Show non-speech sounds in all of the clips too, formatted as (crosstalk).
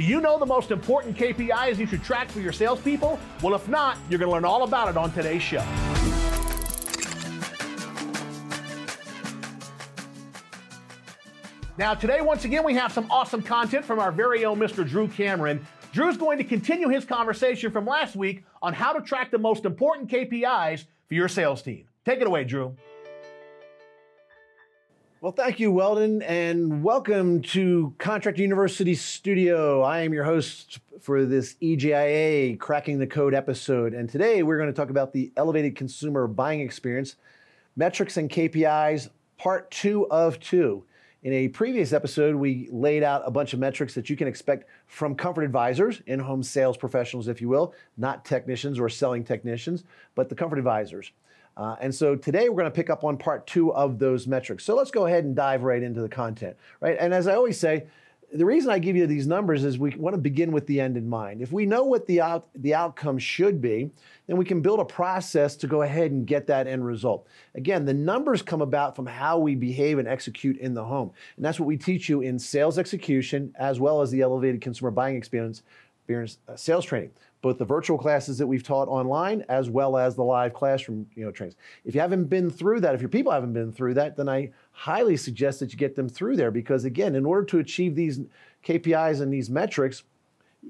Do you know the most important KPIs you should track for your salespeople? Well, if not, you're going to learn all about it on today's show. Now, today, once again, we have some awesome content from our very own Mr. Drew Cameron. Drew's going to continue his conversation from last week on how to track the most important KPIs for your sales team. Take it away, Drew. Well, thank you, Weldon, and welcome to Contractor University Studio. I am your host for this EGIA Cracking the Code episode, and today we're going to talk about the elevated consumer buying experience, metrics and KPIs, part two of two. In a previous episode, we laid out a bunch of metrics that you can expect from comfort advisors, in home sales professionals, if you will, not technicians or selling technicians, but the comfort advisors. Uh, and so today we're going to pick up on part two of those metrics. So let's go ahead and dive right into the content, right? And as I always say, the reason I give you these numbers is we want to begin with the end in mind. If we know what the out, the outcome should be, then we can build a process to go ahead and get that end result. Again, the numbers come about from how we behave and execute in the home. And that's what we teach you in sales execution as well as the elevated consumer buying experience, experience uh, sales training both the virtual classes that we've taught online as well as the live classroom you know trainings. If you haven't been through that, if your people haven't been through that, then I highly suggest that you get them through there because again, in order to achieve these KPIs and these metrics,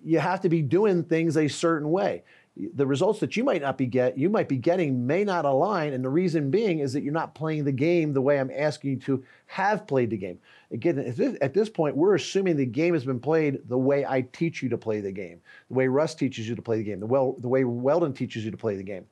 you have to be doing things a certain way the results that you might not be get you might be getting may not align. And the reason being is that you're not playing the game the way i'm asking you to have played the game. Again at this point we're assuming the game has been played the way i teach you to play the game the way russ teaches you to play the game the, well, the way weldon teaches you to play the game.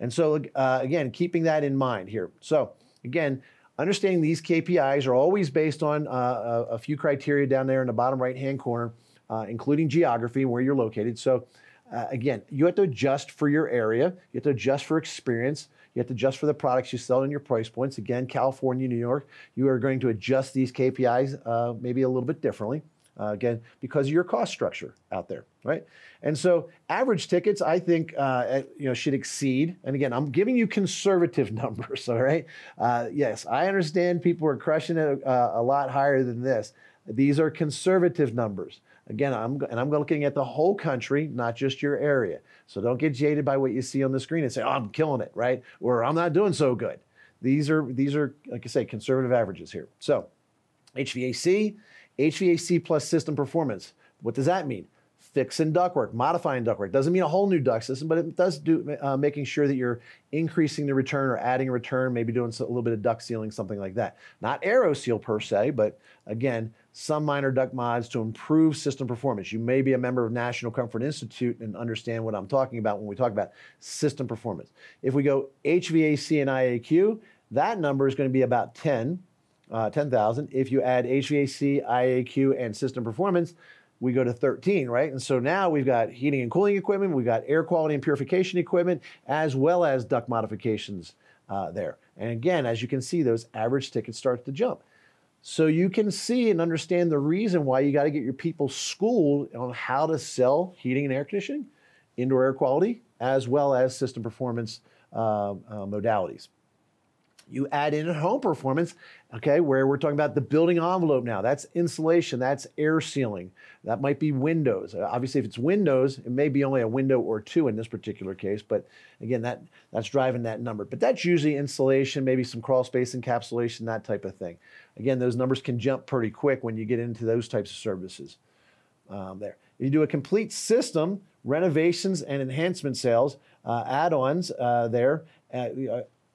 And so uh, again keeping that in mind here. So again understanding these kpis are always based on uh, a, few criteria down there in the bottom right hand corner uh, including geography where you're located. So uh, again, you have to adjust for your area, you have to adjust for experience, you have to adjust for the products you sell and your price points. Again, California, New York, you are going to adjust these KPIs uh, maybe a little bit differently. Uh, again, because of your cost structure out there, right? And so, average tickets, I think, uh, you know, should exceed. And again, I'm giving you conservative (laughs) numbers, all right? Uh, yes, I understand people are crushing it uh, a lot higher than this. These are conservative numbers. Again, I'm and I'm looking at the whole country, not just your area. So don't get jaded by what you see on the screen and say, "Oh, I'm killing it," right? Or "I'm not doing so good." These are these are like I say, conservative averages here. So, HVAC, HVAC plus system performance. What does that mean? Fixing ductwork, modifying ductwork. Doesn't mean a whole new duct system, but it does do uh, making sure that you're increasing the return or adding return, maybe doing a little bit of duct sealing, something like that. Not Aeroseal per se, but again, some minor duct mods to improve system performance. You may be a member of National Comfort Institute and understand what I'm talking about when we talk about system performance. If we go HVAC and IAQ, that number is going to be about 10, uh, 10,000. If you add HVAC, IAQ, and system performance, we go to 13, right? And so now we've got heating and cooling equipment, we've got air quality and purification equipment, as well as duct modifications uh, there. And again, as you can see, those average tickets start to jump. So you can see and understand the reason why you got to get your people schooled on how to sell heating and air conditioning, indoor air quality, as well as system performance uh, uh, modalities. You add in home performance, okay, where we're talking about the building envelope now. That's insulation, that's air sealing, that might be windows. Uh, obviously, if it's windows, it may be only a window or two in this particular case, but again, that, that's driving that number. But that's usually insulation, maybe some crawl space encapsulation, that type of thing. Again, those numbers can jump pretty quick when you get into those types of services um, there. If you do a complete system, renovations and enhancement sales, uh, add-ons uh, there, uh,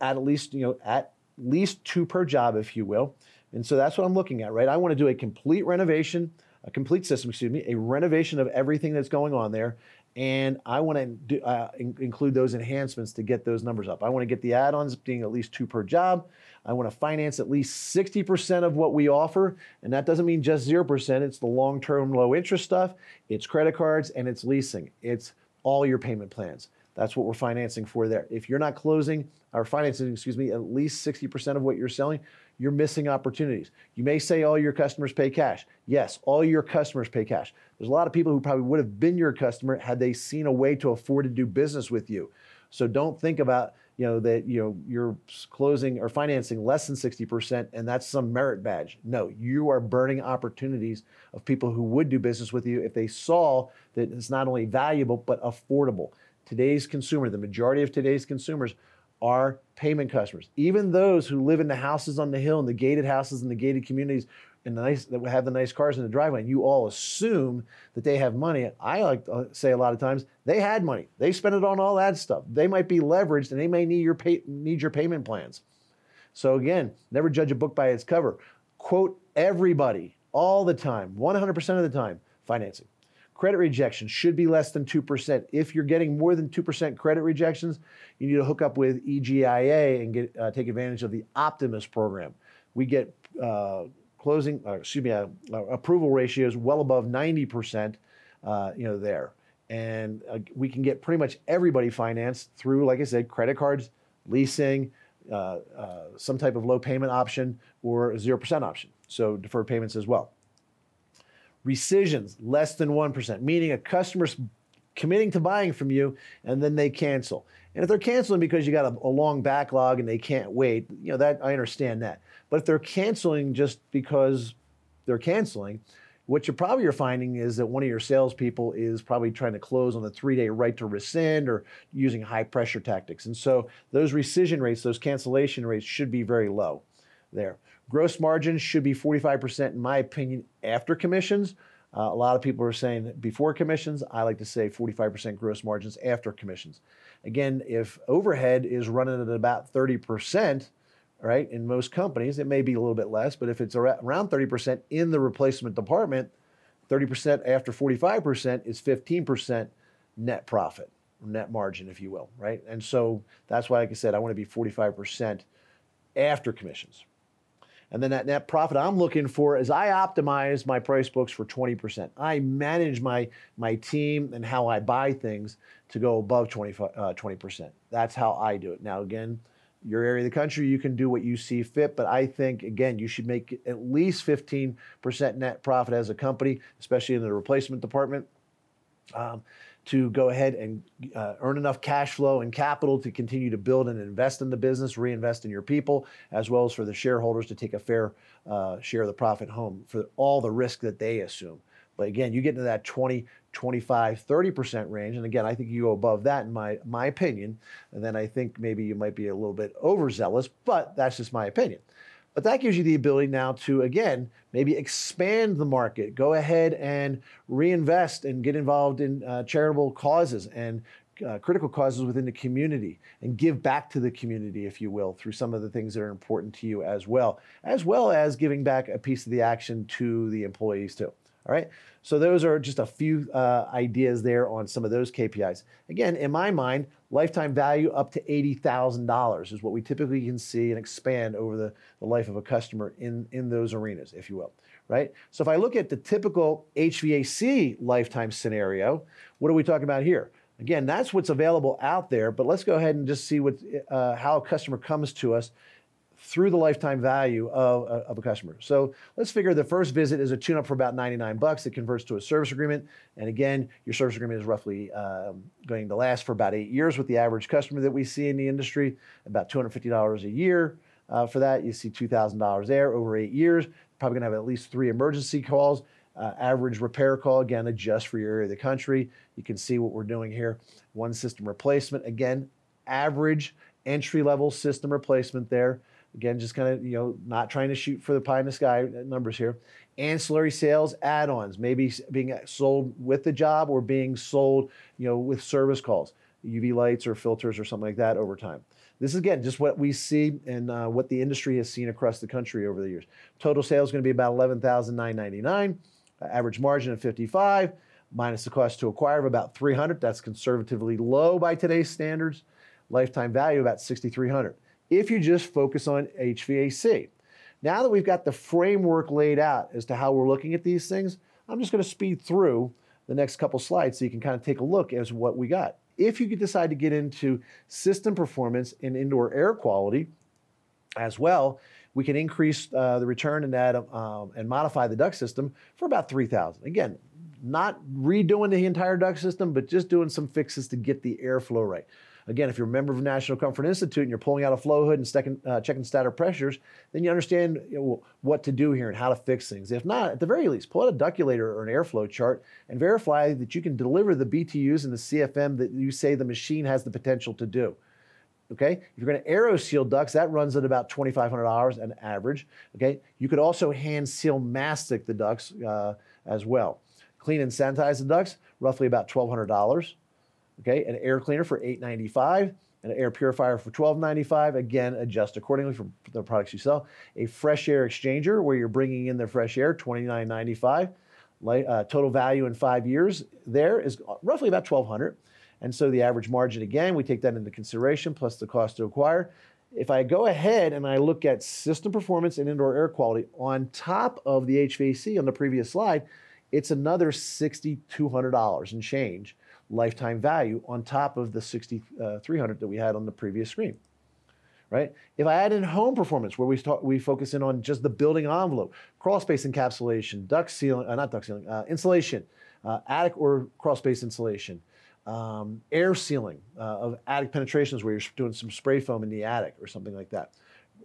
at, least you know at least two per job, if you will. And so that's what I'm looking at, right? I want to do a complete renovation, a complete system, excuse me, a renovation of everything that's going on there. And I want to do, uh, in- include those enhancements to get those numbers up. I want to get the add ons being at least two per job. I want to finance at least 60% of what we offer. And that doesn't mean just 0%. It's the long term, low interest stuff, it's credit cards, and it's leasing. It's all your payment plans. That's what we're financing for there. If you're not closing or financing, excuse me, at least 60% of what you're selling, you're missing opportunities. You may say all your customers pay cash. Yes, all your customers pay cash. There's a lot of people who probably would have been your customer had they seen a way to afford to do business with you. So don't think about you know that you know you're closing or financing less than 60% and that's some merit badge no you are burning opportunities of people who would do business with you if they saw that it's not only valuable but affordable today's consumer the majority of today's consumers are payment customers even those who live in the houses on the hill and the gated houses and the gated communities and the nice that have the nice cars in the driveway, and you all assume that they have money. I like to uh, say a lot of times they had money. They spent it on all that stuff. They might be leveraged, and they may need your pay, need your payment plans. So again, never judge a book by its cover. Quote everybody all the time, 100% of the time, financing. Credit rejection should be less than 2%. If you're getting more than 2% credit rejections, you need to hook up with EGIA and get, uh, take advantage of the Optimus program. We get uh, closing, uh, excuse me, uh, uh, approval ratios well above 90%, uh, you know, there. And we can get pretty much everybody financed through, like I said, credit cards, leasing, some type of low payment option or a 0% option. So deferred payments as well. Rescissions, less than 1%, meaning a customer's committing to buying from you and then they cancel. And if they're canceling because you got a, a, long backlog and they can't wait, you know that I understand that. But if they're canceling just because they're canceling, what you're probably are finding is that one of your salespeople is probably trying to close on the three-day right to rescind or using high pressure tactics. And so those rescission rates, those cancellation rates should be very low there. Gross margins should be 45%, in my opinion, after commissions. Uh, a lot of people are saying before commissions. I like to say 45% gross margins after commissions. Again, if overhead is running at about 30%, right, in most companies, it may be a little bit less, but if it's around 30% in the replacement department, 30% after 45% is 15% net profit, net margin, if you will, right? And so that's why, like I said, I want to be 45% after commissions. And then that net profit I'm looking for is I optimize my price books for 20%. I manage my, my team and how I buy things to go above 20, uh, 20%. That's how I do it. Now, again, your area of the country, you can do what you see fit, but I think, again, you should make at least 15% net profit as a company, especially in the replacement department. Um, to go ahead and uh, earn enough cash flow and capital to continue to build and invest in the business, reinvest in your people, as well as for the shareholders to take a fair uh, share of the profit home for all the risk that they assume. But again, you get into that 20, 25, 30% range. And again, I think you go above that in my, my opinion. And then I think maybe you might be a little bit overzealous, but that's just my opinion. But that gives you the ability now to, again, maybe expand the market, go ahead and reinvest and get involved in uh, charitable causes and uh, critical causes within the community and give back to the community, if you will, through some of the things that are important to you as well, as well as giving back a piece of the action to the employees too. All right. So those are just a few uh, ideas there on some of those KPIs. Again, in my mind, lifetime value up to $80,000 is what we typically can see and expand over the, the life of a customer in, in those arenas, if you will. Right. So if I look at the typical HVAC lifetime scenario, what are we talking about here? Again, that's what's available out there. But let's go ahead and just see what uh, how a customer comes to us through the lifetime value of, of a customer. So let's figure the first visit is a tune-up for about 99 bucks. It converts to a service agreement. And again, your service agreement is roughly um, going to last for about eight years with the average customer that we see in the industry, about $250 a year. Uh, for that, you see $2,000 there over eight years. Probably going to have at least three emergency calls. Uh, average repair call, again, adjust for your area of the country. You can see what we're doing here. One system replacement, again, average entry level system replacement there. Again, just kind of, you know, not trying to shoot for the pie in the sky numbers here. Ancillary sales, add-ons, maybe being sold with the job or being sold, you know, with service calls, UV lights or filters or something like that over time. This is again just what we see and uh, what the industry has seen across the country over the years. Total sales going to be about eleven thousand nine ninety nine. Uh, average margin of fifty five, minus the cost to acquire of about three hundred. That's conservatively low by today's standards. Lifetime value about sixty three hundred if you just focus on HVAC. Now that we've got the framework laid out as to how we're looking at these things, I'm just going to speed through the next couple slides so you can kind of take a look as what we got. If you decide to get into system performance and indoor air quality as well, we can increase uh, the return in that um, and modify the duct system for about 3000 Again, not redoing the entire duct system, but just doing some fixes to get the airflow right. Again, if you're a member of National Comfort Institute and you're pulling out a flow hood and second, uh, checking static pressures, then you understand you know, what to do here and how to fix things. If not, at the very least, pull out a ductulator or an airflow chart and verify that you can deliver the BTUs and the CFM that you say the machine has the potential to do. Okay, if you're going to Aeroseal ducts, that runs at about $2,500 an average. Okay, you could also hand seal mastic the ducts uh, as well. Clean and sanitize the ducts, roughly about $1,200. Okay, an air cleaner for 895, an air purifier for 1295. Again, adjust accordingly for the products you sell. A fresh air exchanger where you're bringing in the fresh air, $29.95. Uh, total value in five years there is roughly about 1200 and so the average margin again we take that into consideration plus the cost to acquire if i go ahead and i look at system performance and indoor air quality on top of the hvac on the previous slide it's another $6200 and change lifetime value on top of the 6300 that we had on the previous screen right if i add in home performance where we start we focus in on just the building envelope crawl space encapsulation duct sealing uh, not duct sealing uh, insulation uh, attic or crawl space insulation um, air sealing uh, of attic penetrations where you're doing some spray foam in the attic or something like that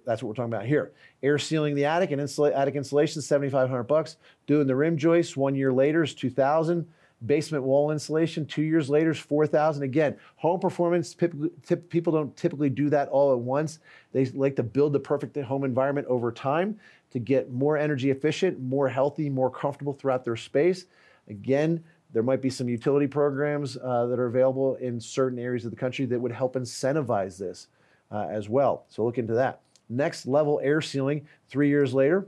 that's what we're talking about here. Air sealing the attic and insula- attic insulation, 7,500 bucks. Doing the rim joists one year later is 2,000 basement wall insulation. Two years later is 4000 again home performance people don't typically do that all at once. They like to build the perfect home environment over time to get more energy efficient more healthy more comfortable throughout their space. Again there might be some utility programs uh, that are available in certain areas of the country that would help incentivize this uh, as well. So look into that. Next level air sealing three years later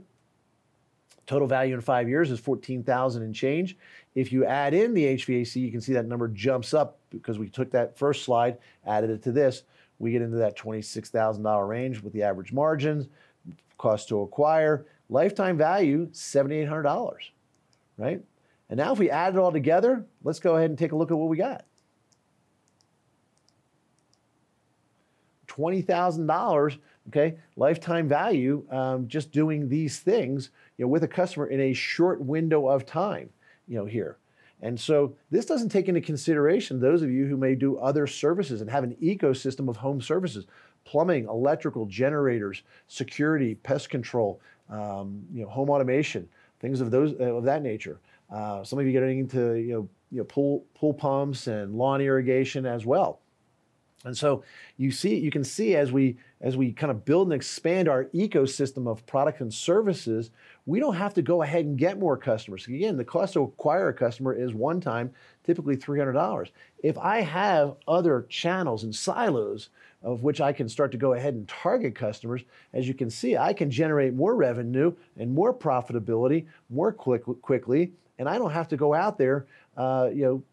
Total value in five years is 14,000 and change. If you add in the HVAC, you can see that number jumps up because we took that first slide, added it to this. We get into that $26,000 range with the average margins, cost to acquire, lifetime value $7,800, right? And now if we add it all together, let's go ahead and take a look at what we got. $20,000 okay lifetime value um, just doing these things you know with a customer in a short window of time you know here. And so this doesn't take into consideration those of you who may do other services and have an ecosystem of home services plumbing electrical generators security pest control um, you know home automation things of those of that nature. Uh, some of you getting into you know, you know pool pool pumps and lawn irrigation as well. And so you see, you can see as we as we kind of build and expand our ecosystem of products and services, we don't have to go ahead and get more customers. Again, the cost to acquire a customer is one time, typically $300. If I have other channels and silos of which I can start to go ahead and target customers, as you can see, I can generate more revenue and more profitability more quick, quickly, and I don't have to go out there, uh, you know,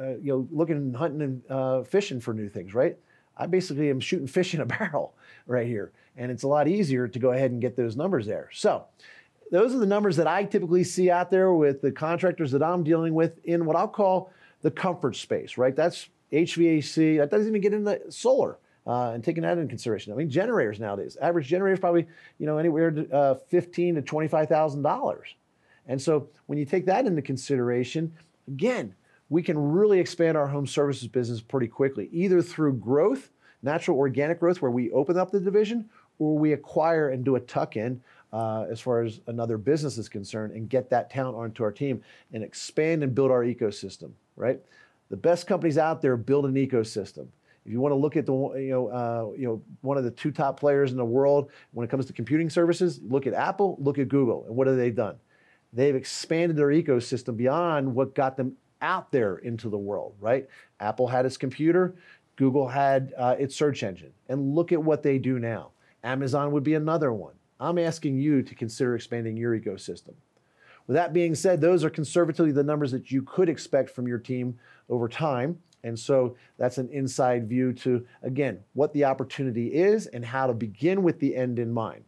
uh, you know, looking and hunting and uh, fishing for new things, right? I basically am shooting fish in a (laughs) barrel right here. And it's a lot easier to go ahead and get those numbers there. So those are the numbers that I typically see out there with the contractors that I'm dealing with in what I'll call the comfort space, right? That's HVAC. That doesn't even get into solar. Uh, and taking that into consideration. I mean, generators nowadays, average generator is probably you know anywhere to, uh, fifteen to twenty five thousand dollars, and so when you take that into consideration, again, we can really expand our home services business pretty quickly, either through growth, natural organic growth, where we open up the division, or we acquire and do a tuck in uh, as far as another business is concerned and get that talent onto our team and expand and build our ecosystem, right? The best companies out there build an ecosystem. If you want to look at the you know uh, you know one of the two top players in the world when it comes to computing services, look at Apple, look at Google, and what have they done? They've expanded their ecosystem beyond what got them out there into the world, right? Apple had its computer, Google had uh, its search engine, and look at what they do now. Amazon would be another one. I'm asking you to consider expanding your ecosystem. With that being said, those are conservatively the numbers that you could expect from your team over time. And so that's an inside view to, again, what the opportunity is and how to begin with the end in mind.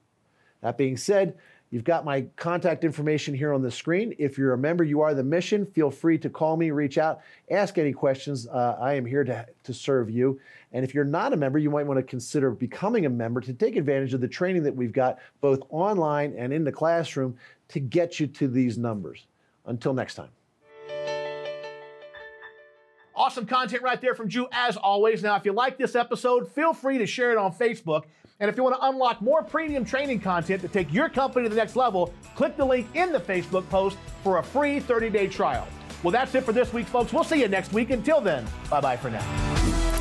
That being said, You've got my contact information here on the screen. If you're a member, you are the mission. Feel free to call me, reach out, ask any questions. Uh, I am here to, to serve you. And if you're not a member, you might want to consider becoming a member to take advantage of the training that we've got both online and in the classroom to get you to these numbers. Until next time. Awesome content right there from Drew, as always. Now, if you like this episode, feel free to share it on Facebook. And if you want to unlock more premium training content to take your company to the next level, click the link in the Facebook post for a free 30 day trial. Well, that's it for this week, folks. We'll see you next week. Until then, bye bye for now.